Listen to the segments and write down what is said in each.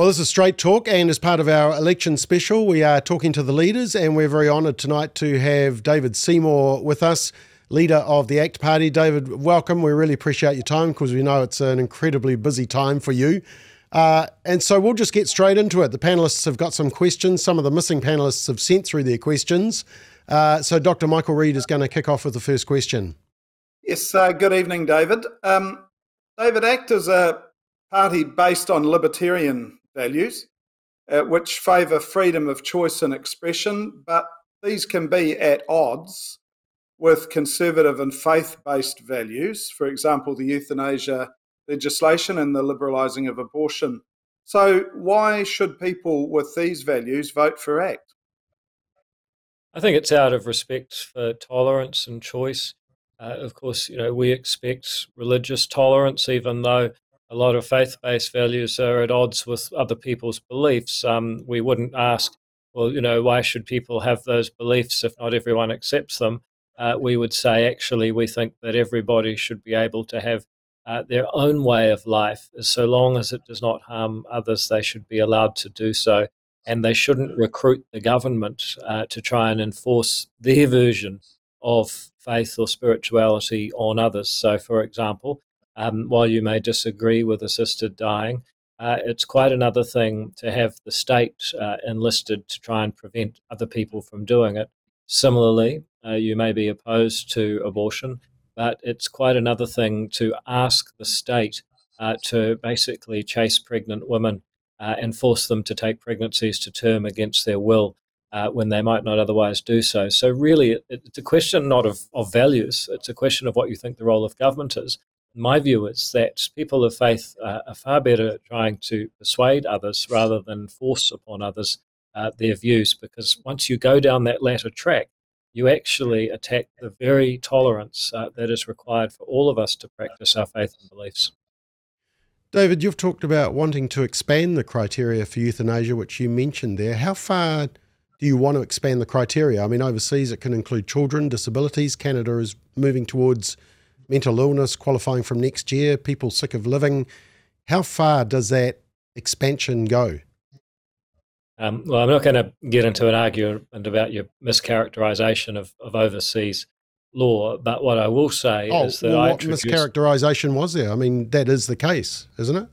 Well, this is Straight Talk, and as part of our election special, we are talking to the leaders, and we're very honoured tonight to have David Seymour with us, leader of the ACT Party. David, welcome. We really appreciate your time because we know it's an incredibly busy time for you. Uh, and so we'll just get straight into it. The panelists have got some questions. Some of the missing panelists have sent through their questions. Uh, so Dr. Michael Reid is going to kick off with the first question. Yes, uh, good evening, David. Um, David, ACT is a party based on libertarian values, uh, which favour freedom of choice and expression, but these can be at odds with conservative and faith based values, for example, the euthanasia legislation and the liberalising of abortion. So, why should people with these values vote for ACT? I think it's out of respect for tolerance and choice. Uh, of course, you know we expect religious tolerance, even though a lot of faith-based values are at odds with other people's beliefs. Um, we wouldn't ask, well, you know, why should people have those beliefs if not everyone accepts them? Uh, we would say, actually, we think that everybody should be able to have uh, their own way of life. So long as it does not harm others, they should be allowed to do so. And they shouldn't recruit the government uh, to try and enforce their version of faith or spirituality on others. So, for example, um, while you may disagree with assisted dying, uh, it's quite another thing to have the state uh, enlisted to try and prevent other people from doing it. Similarly, uh, you may be opposed to abortion, but it's quite another thing to ask the state uh, to basically chase pregnant women uh, and force them to take pregnancies to term against their will. Uh, when they might not otherwise do so. So, really, it, it's a question not of, of values, it's a question of what you think the role of government is my view is that people of faith are far better at trying to persuade others rather than force upon others uh, their views, because once you go down that latter track, you actually attack the very tolerance uh, that is required for all of us to practice our faith and beliefs. David, you've talked about wanting to expand the criteria for euthanasia, which you mentioned there. How far do you want to expand the criteria? I mean, overseas it can include children, disabilities. Canada is moving towards mental illness, qualifying from next year, people sick of living. How far does that expansion go? Um, well, I'm not going to get into an argument about your mischaracterization of, of overseas law, but what I will say oh, is that well, I what mischaracterization was there? I mean, that is the case, isn't it?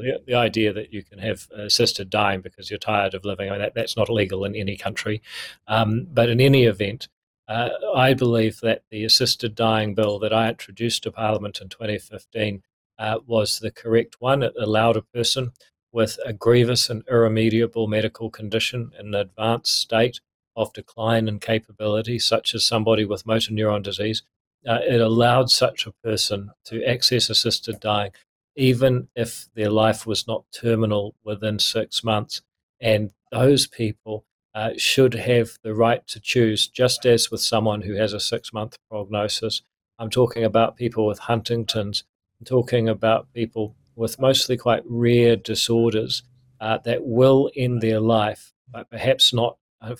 the, the idea that you can have assisted dying because you're tired of living, I mean, that, that's not legal in any country. Um, but in any event, uh, I believe that the assisted dying bill that I introduced to Parliament in 2015 uh, was the correct one. It allowed a person with a grievous and irremediable medical condition in an advanced state of decline in capability, such as somebody with motor neuron disease, uh, it allowed such a person to access assisted dying, even if their life was not terminal within six months. And those people uh, should have the right to choose, just as with someone who has a six month prognosis. I'm talking about people with Huntington's, I'm talking about people with mostly quite rare disorders uh, that will end their life, but perhaps not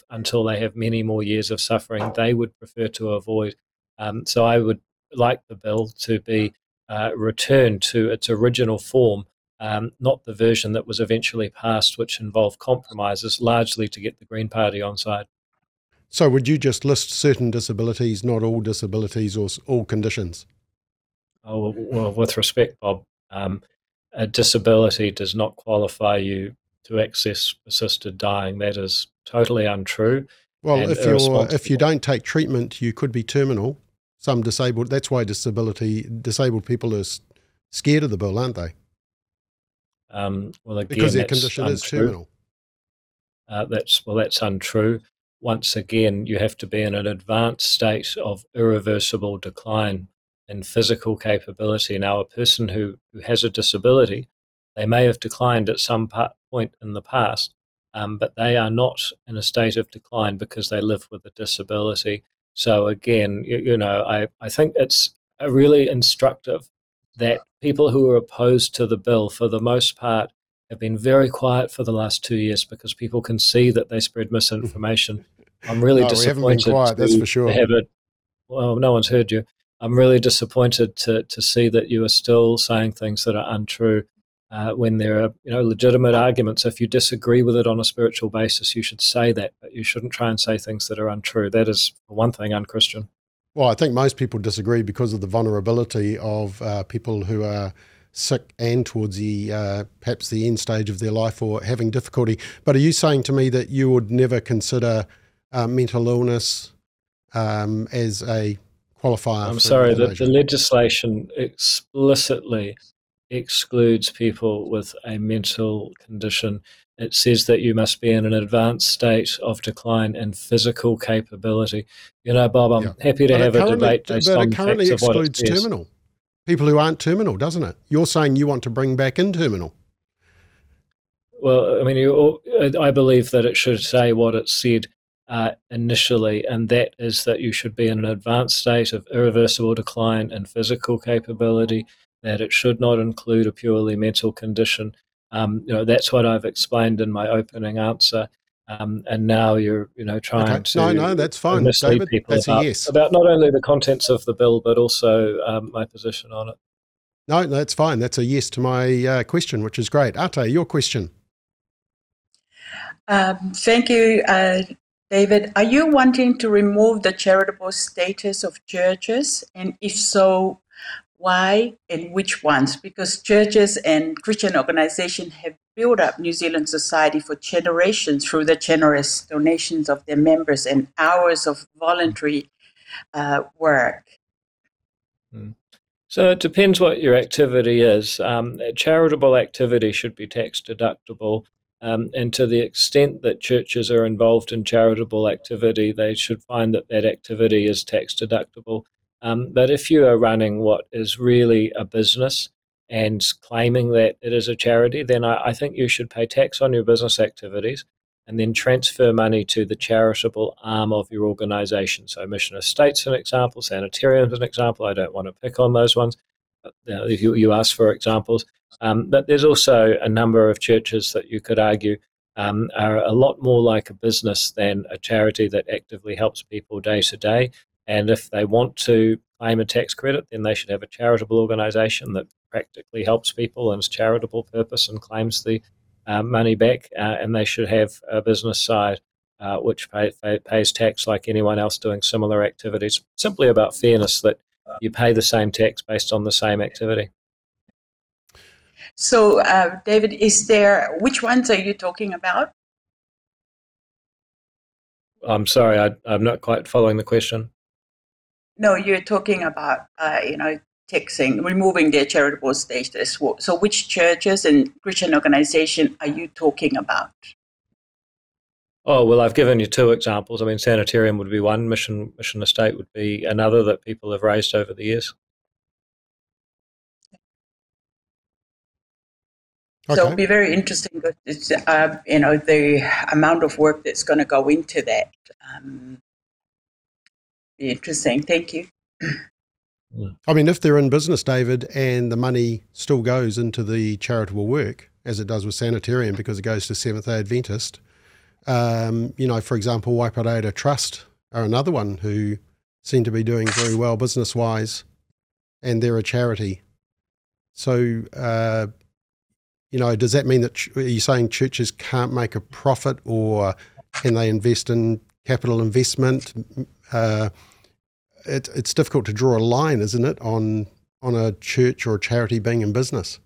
until they have many more years of suffering they would prefer to avoid. Um, so I would like the bill to be uh, returned to its original form um, not the version that was eventually passed, which involved compromises largely to get the Green Party on side. So, would you just list certain disabilities, not all disabilities or all conditions? Oh, well, with respect, Bob, um, a disability does not qualify you to access assisted dying. That is totally untrue. Well, if you if you don't take treatment, you could be terminal. Some disabled. That's why disability disabled people are scared of the bill, aren't they? Um, well, again, because their condition untrue. is terminal. Uh, that's well, that's untrue. Once again, you have to be in an advanced state of irreversible decline in physical capability. Now, a person who, who has a disability, they may have declined at some point in the past, um, but they are not in a state of decline because they live with a disability. So again, you, you know, I, I think it's a really instructive that people who are opposed to the bill, for the most part, have been very quiet for the last two years because people can see that they spread misinformation. I'm really no, disappointed. Quiet, that's for sure. Have it. Well, no one's heard you. I'm really disappointed to to see that you are still saying things that are untrue. uh, when there are you know legitimate arguments. If you disagree with it on a spiritual basis, you should say that, but you shouldn't try and say things that are untrue. That is one thing unchristian. Well, I think most people disagree because of the vulnerability of uh, people who are sick and towards the uh, perhaps the end stage of their life or having difficulty. But are you saying to me that you would never consider uh, mental illness um, as a qualifier? I'm sorry, the, the legislation explicitly excludes people with a mental condition. It says that you must be in an advanced state of decline in physical capability. You know, Bob, I'm yeah. happy to but have a debate based but on it currently facts excludes of what it terminal. People who aren't terminal, doesn't it? You're saying you want to bring back in terminal. Well, I mean, you, I believe that it should say what it said uh, initially, and that is that you should be in an advanced state of irreversible decline in physical capability that it should not include a purely mental condition. Um, you know, that's what I've explained in my opening answer. Um, and now you're, you know, trying okay. to no, no, that's fine, mislead David. people that's about, yes. about not only the contents of the bill but also um, my position on it. No, that's fine. That's a yes to my uh, question, which is great. Ate, your question. Um, thank you, uh, David. Are you wanting to remove the charitable status of churches, and if so, why and which ones? Because churches and Christian organizations have built up New Zealand society for generations through the generous donations of their members and hours of voluntary uh, work. Hmm. So it depends what your activity is. Um, charitable activity should be tax deductible. Um, and to the extent that churches are involved in charitable activity, they should find that that activity is tax deductible. Um, but if you are running what is really a business and claiming that it is a charity, then I, I think you should pay tax on your business activities and then transfer money to the charitable arm of your organization. So, Mission Estates, an example, Sanitarium, an example. I don't want to pick on those ones. You if you, you ask for examples, um, but there's also a number of churches that you could argue um, are a lot more like a business than a charity that actively helps people day to day. And if they want to claim a tax credit, then they should have a charitable organisation that practically helps people and is charitable purpose and claims the uh, money back. Uh, and they should have a business side uh, which pay, pay, pays tax like anyone else doing similar activities. Simply about fairness that you pay the same tax based on the same activity. So, uh, David, is there which ones are you talking about? I'm sorry, I, I'm not quite following the question. No, you're talking about, uh, you know, taxing, removing their charitable status. So, which churches and Christian organization are you talking about? Oh well, I've given you two examples. I mean, sanitarium would be one. Mission Mission Estate would be another that people have raised over the years. Okay. So it'll be very interesting. It's, uh, you know, the amount of work that's going to go into that. Um, be interesting. Thank you. I mean, if they're in business, David, and the money still goes into the charitable work, as it does with Sanitarium because it goes to Seventh day Adventist, um, you know, for example, Waipareira Trust are another one who seem to be doing very well business wise, and they're a charity. So, uh, you know, does that mean that ch- are you saying churches can't make a profit, or can they invest in capital investment? Uh, it, it's difficult to draw a line, isn't it, on on a church or a charity being in business?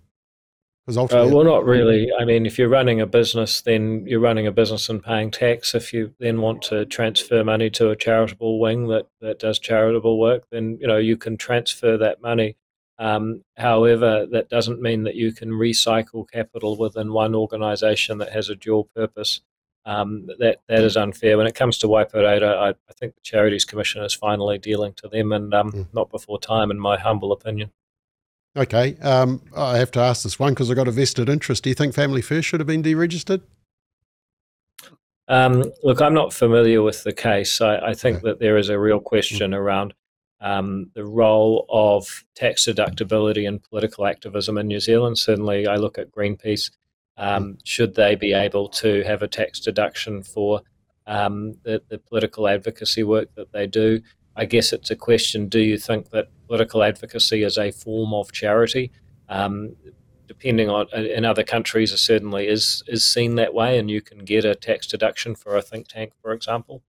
Because uh, ultimately, uh, well, not really. I mean, if you're running a business, then you're running a business and paying tax. If you then want to transfer money to a charitable wing that that does charitable work, then you know you can transfer that money. Um, however, that doesn't mean that you can recycle capital within one organisation that has a dual purpose um, that that is unfair. When it comes to Waipareira, I, I think the Charities Commission is finally dealing to them, and um, mm. not before time, in my humble opinion. Okay, um, I have to ask this one because I've got a vested interest. Do you think Family First should have been deregistered? Um, look, I'm not familiar with the case. I, I think okay. that there is a real question mm. around um, the role of tax deductibility in political activism in New Zealand. Certainly, I look at Greenpeace um, should they be able to have a tax deduction for um, the, the, political advocacy work that they do? I guess it's a question do you think that political advocacy is a form of charity? Um, depending on in other countries, it certainly is is seen that way, and you can get a tax deduction for a think tank, for example.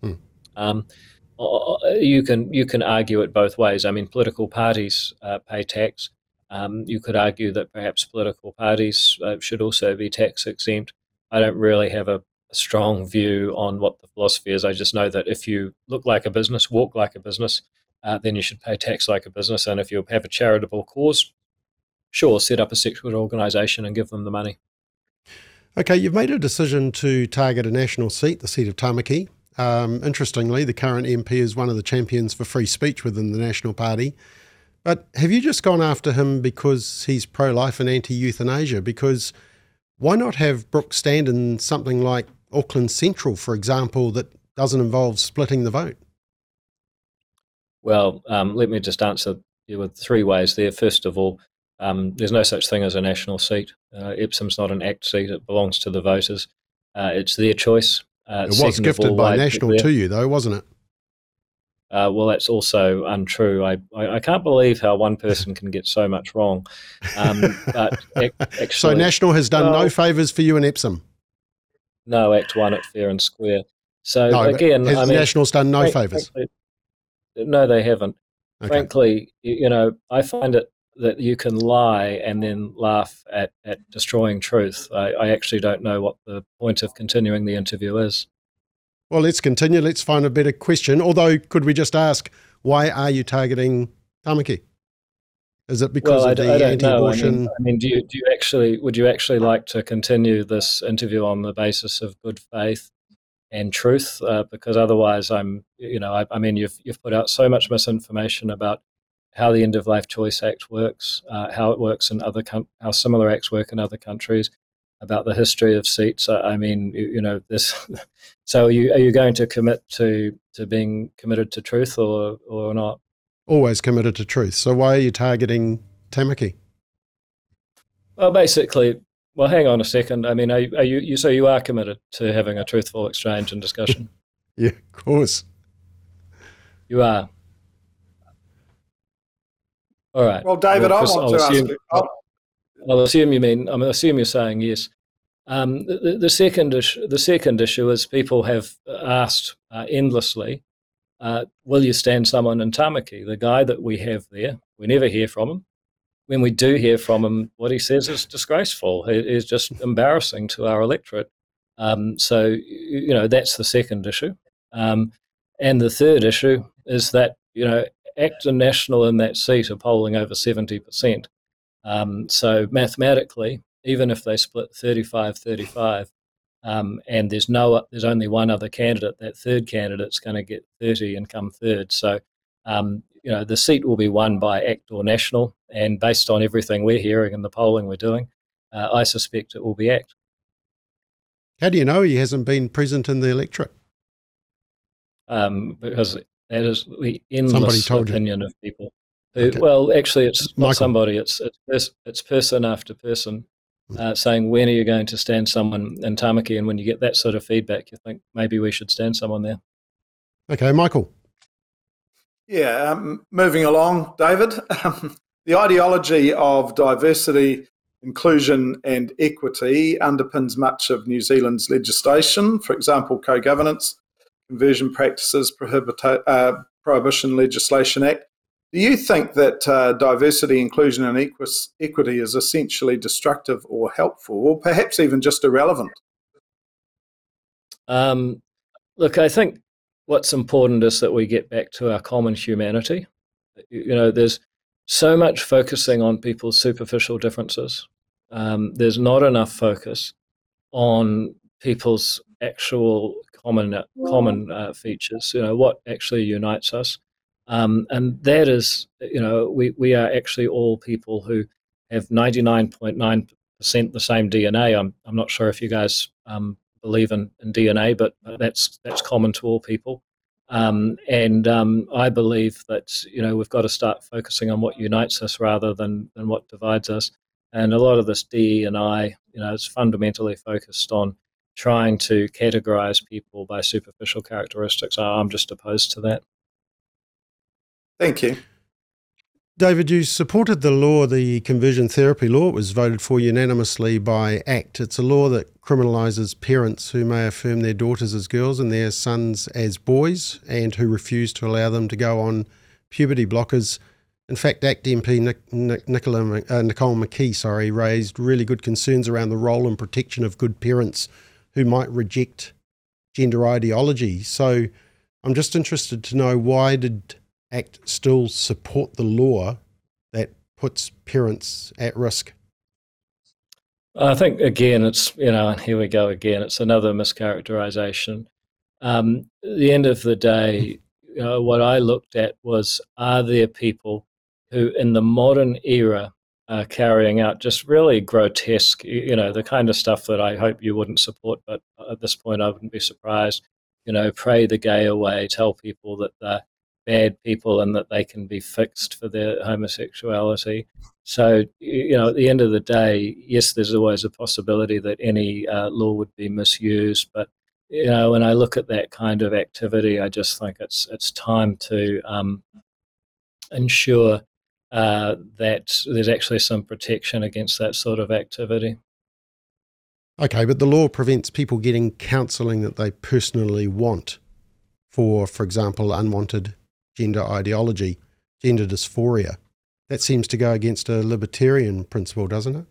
Hmm. Um, you can you can argue it both ways. I mean, political parties uh, pay tax. Um, you could argue that perhaps political parties uh, should also be tax exempt. I don't really have a, a, strong view on what the philosophy is. I just know that if you look like a business, walk like a business, uh, then you should pay tax like a business. And if you have a charitable cause, sure, set up a secular organisation and give them the money. Okay, you've made a decision to target a national seat, the seat of Tamaki. Um, interestingly, the current MP is one of the champions for free speech within the National Party. But have you just gone after him because he's pro life and anti euthanasia? Because why not have Brooke stand in something like Auckland Central, for example, that doesn't involve splitting the vote? Well, um, let me just answer you with three ways there. First of all, um, there's no such thing as a national seat. Uh, Epsom's not an ACT seat, it belongs to the voters. Uh, it's their choice. Uh, it was gifted all, by National to you, though, wasn't it? Uh, well, that's also untrue. I, I, I, can't believe how one person can get so much wrong. Um, but actually, so National has done well, no favours for you in Epsom. No, Act One at Fair and Square. So no, again, has I mean, National's done no favours? No, they haven't. Okay. Frankly, you, you know, I find it that you can lie and then laugh at, at destroying truth. I, I, actually don't know what the point of continuing the interview is. Well, let's continue. Let's find a better question. Although, could we just ask, why are you targeting Tamaki? Is it because well, of the anti-abortion? I mean, I mean, do you do you actually would you actually like to continue this interview on the basis of good faith and truth? Uh, because otherwise, I'm you know I, I mean you've you've put out so much misinformation about how the End of Life Choice Act works, uh, how it works in other com- how similar acts work in other countries, about the history of seats. I mean, you, you know, this. So, are you are you going to commit to to being committed to truth or or not? Always committed to truth. So, why are you targeting Tamaki? Well, basically, well, hang on a second. I mean, are, are you, you so you are committed to having a truthful exchange and discussion? yeah, of course. You are. All right. Well, David, well, I want I'll to assume, ask you. I'll, assume you mean. I assume you're saying yes. Um, the, the, second issue, the second issue is people have asked uh, endlessly, uh, "Will you stand someone in Tamaki?" The guy that we have there, we never hear from him. When we do hear from him, what he says is disgraceful. It is just embarrassing to our electorate. Um, so you know that's the second issue, um, and the third issue is that you know ACT and National in that seat are polling over 70%. Um, so mathematically, even if they split 35 35, um, and there's no, there's only one other candidate, that third candidate's going to get 30 and come third. So, um, you know, the seat will be won by ACT or National, and based on everything we're hearing and the polling we're doing, uh, I suspect it will be ACT. How do you know he hasn't been present in the electorate? Um, because that is the endless opinion you. of people. Who, okay. Well, actually, it's Michael. not somebody. It's it's it's person after person hmm. uh, saying, "When are you going to stand someone in Tamaki?" And when you get that sort of feedback, you think maybe we should stand someone there. Okay, Michael. Yeah, um, moving along, David. Um, the ideology of diversity, inclusion, and equity underpins much of New Zealand's legislation. For example, co-governance, Conversion Practices Prohibita- uh, Prohibition Legislation Act. Do you think that uh, diversity, inclusion, and equi- equity is essentially destructive or helpful, or perhaps even just irrelevant? Um, look, I think what's important is that we get back to our common humanity. You know, there's so much focusing on people's superficial differences. Um, there's not enough focus on people's actual common common uh, features. You know what actually unites us, um, and that is you know we we are actually all people who have ninety nine point nine percent the same DNA. I'm I'm not sure if you guys um, believe in, in DNA, but that's that's common to all people. Um, and um, I believe that you know we've got to start focusing on what unites us rather than than what divides us. And a lot of this D and I, you know, is fundamentally focused on trying to categorize people by superficial characteristics. I'm just opposed to that. Thank you. David, you supported the law, the conversion therapy law. It was voted for unanimously by ACT. It's a law that criminalises parents who may affirm their daughters as girls and their sons as boys and who refuse to allow them to go on puberty blockers. In fact, ACT MP Nicola, uh, Nicole McKee sorry, raised really good concerns around the role and protection of good parents who might reject gender ideology. So I'm just interested to know why did Act still support the law that puts parents at risk? I think again, it's you know, and here we go again. It's another mischaracterization. Um, at the end of the day, you know, what I looked at was: are there people who, in the modern era, are carrying out just really grotesque, you know, the kind of stuff that I hope you wouldn't support, but at this point, I wouldn't be surprised. You know, pray the gay away, tell people that they're bad people and that they can be fixed for their homosexuality. So, you know, at the end of the day, yes, there's always a possibility that any uh, law would be misused. But, you know, when I look at that kind of activity, I just think it's, it's time to um, ensure uh, that there's actually some protection against that sort of activity. Okay, but the law prevents people getting counselling that they personally want for, for example, unwanted gender ideology, gender dysphoria. That seems to go against a libertarian principle, doesn't it?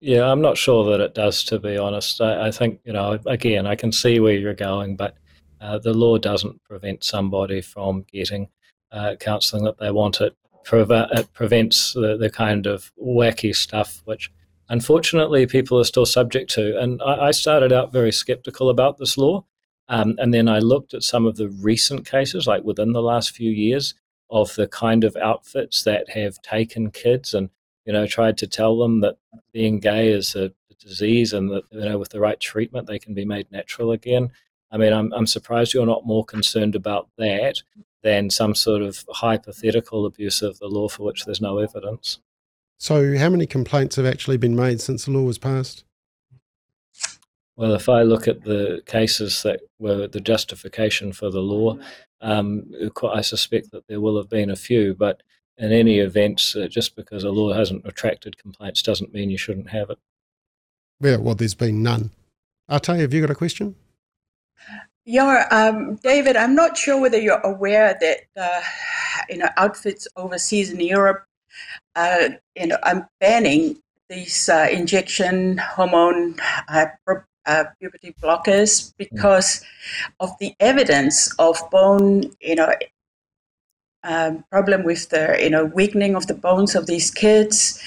Yeah, I'm not sure that it does, to be honest. I, I think, you know, again, I can see where you're going, but uh, the law doesn't prevent somebody from getting uh, counselling that they want. It, preve- it prevents the, the kind of wacky stuff which unfortunately people are still subject to. And I, I started out very skeptical about this law. Um, and then I looked at some of the recent cases, like within the last few years, of the kind of outfits that have taken kids and you know tried to tell them that being gay is a disease and that you know with the right treatment they can be made natural again. I mean, I'm I'm surprised you're not more concerned about that than some sort of hypothetical abuse of the law for which there's no evidence. So, how many complaints have actually been made since the law was passed? Well, if I look at the cases that were the justification for the law, um, I suspect that there will have been a few. But in any event, uh, just because a law hasn't attracted complaints doesn't mean you shouldn't have it. Yeah, well, there's been none. Ate, have you got a question? Yeah, um, David, I'm not sure whether you're aware that uh, you know outfits overseas in Europe, uh, you know, I'm banning these uh, injection hormone uh, puberty blockers because of the evidence of bone, you know, um, problem with the you know weakening of the bones of these kids.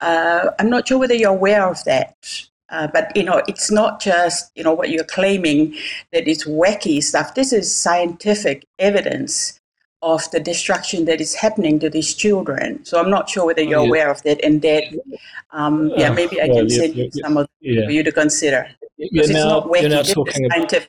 Uh, I'm not sure whether you're aware of that. Uh, but you know, it's not just you know what you're claiming that it's wacky stuff. This is scientific evidence of the destruction that is happening to these children. So I'm not sure whether you're aware of that. And that, um, yeah, maybe I can send you some of yeah. for you to consider you're now, you're now talking about,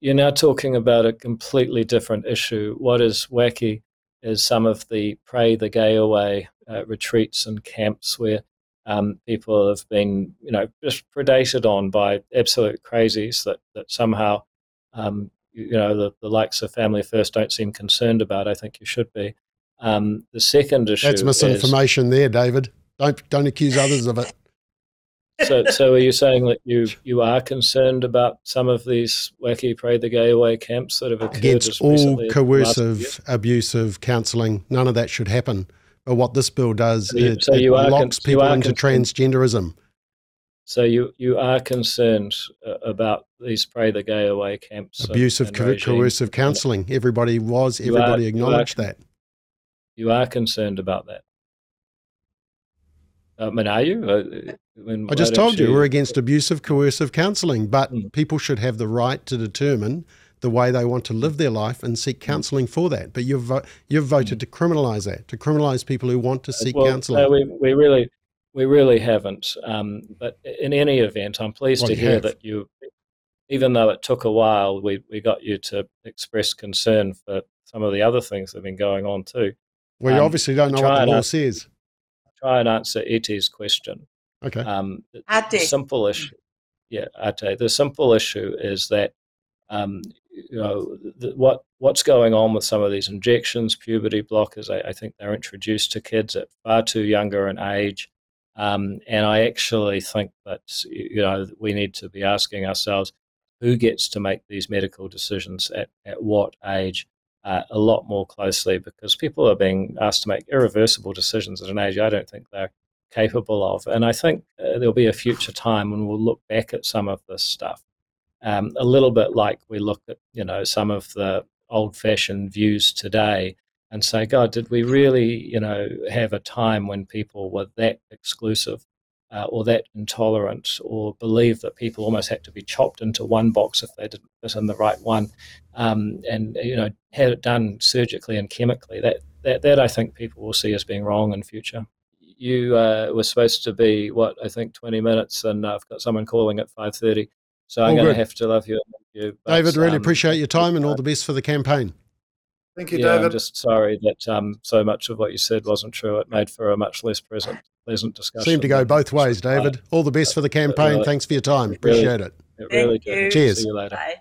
you're now talking about a completely different issue. What is wacky is some of the pray the gay away uh, retreats and camps where um, people have been, you know, just predated on by absolute crazies that that somehow, um, you, you, know, the, the likes of Family First don't seem concerned about. I think you should be. Um, the second issue that's misinformation is, there, David. Don't don't accuse others of it. So, so are you saying that you you are concerned about some of these wacky pray the gay away camps that have occurred against all coercive, abusive counselling? None of that should happen. But what this bill does, so you, it, so it locks con- people into transgenderism. So you you are concerned uh, about these pray the gay away camps, abusive, and, and coercive counselling. Everybody was, everybody are, acknowledged you are, that. You are concerned about that. I mean, are you? Uh, I just told you we're against abusive, coercive counselling, but mm. people should have the right to determine the way they want to live their life and seek hmm. counselling for that. But you've you've voted mm. to criminalise that, to criminalise people who want to uh, seek well, counselling. No, we, we really we really haven't. Um, but in any event, I'm pleased well, to hear have. that you, even though it took a while, we we got you to express concern for some of the other things that have been going on too. Well, you um, obviously don't know what the law says try and answer Ete's question. Okay. Um, the, simple issue, yeah, Ate. The simple issue is that um, you know the, what what's going on with some of these injections, puberty blockers. I, I, think they're introduced to kids at far too younger an age, um, and I actually think that you know we need to be asking ourselves who gets to make these medical decisions at, at what age uh, a lot more closely because people are being asked to make irreversible decisions at an age I don't think they're capable of. And I think uh, there'll be a future time when we'll look back at some of this stuff um, a little bit like we look at you know some of the old-fashioned views today and say, God, did we really you know have a time when people were that exclusive? Uh, or that intolerant, or believe that people almost had to be chopped into one box if they didn't fit in the right one, um, and you know had it done surgically and chemically. That, that that I think people will see as being wrong in future you uh, were supposed to be what I think twenty minutes, and I've got someone calling at five thirty. So I'm going to have to love you. you but, David, really um, appreciate your time and all the best for the campaign. Thank you, yeah, David. I'm just sorry that um, so much of what you said wasn't true. It made for a much less pleasant, pleasant discussion. Seemed to go both ways, David. All the best for the campaign. Really, Thanks for your time. Appreciate really, it. It really did. Cheers. See you later. Bye.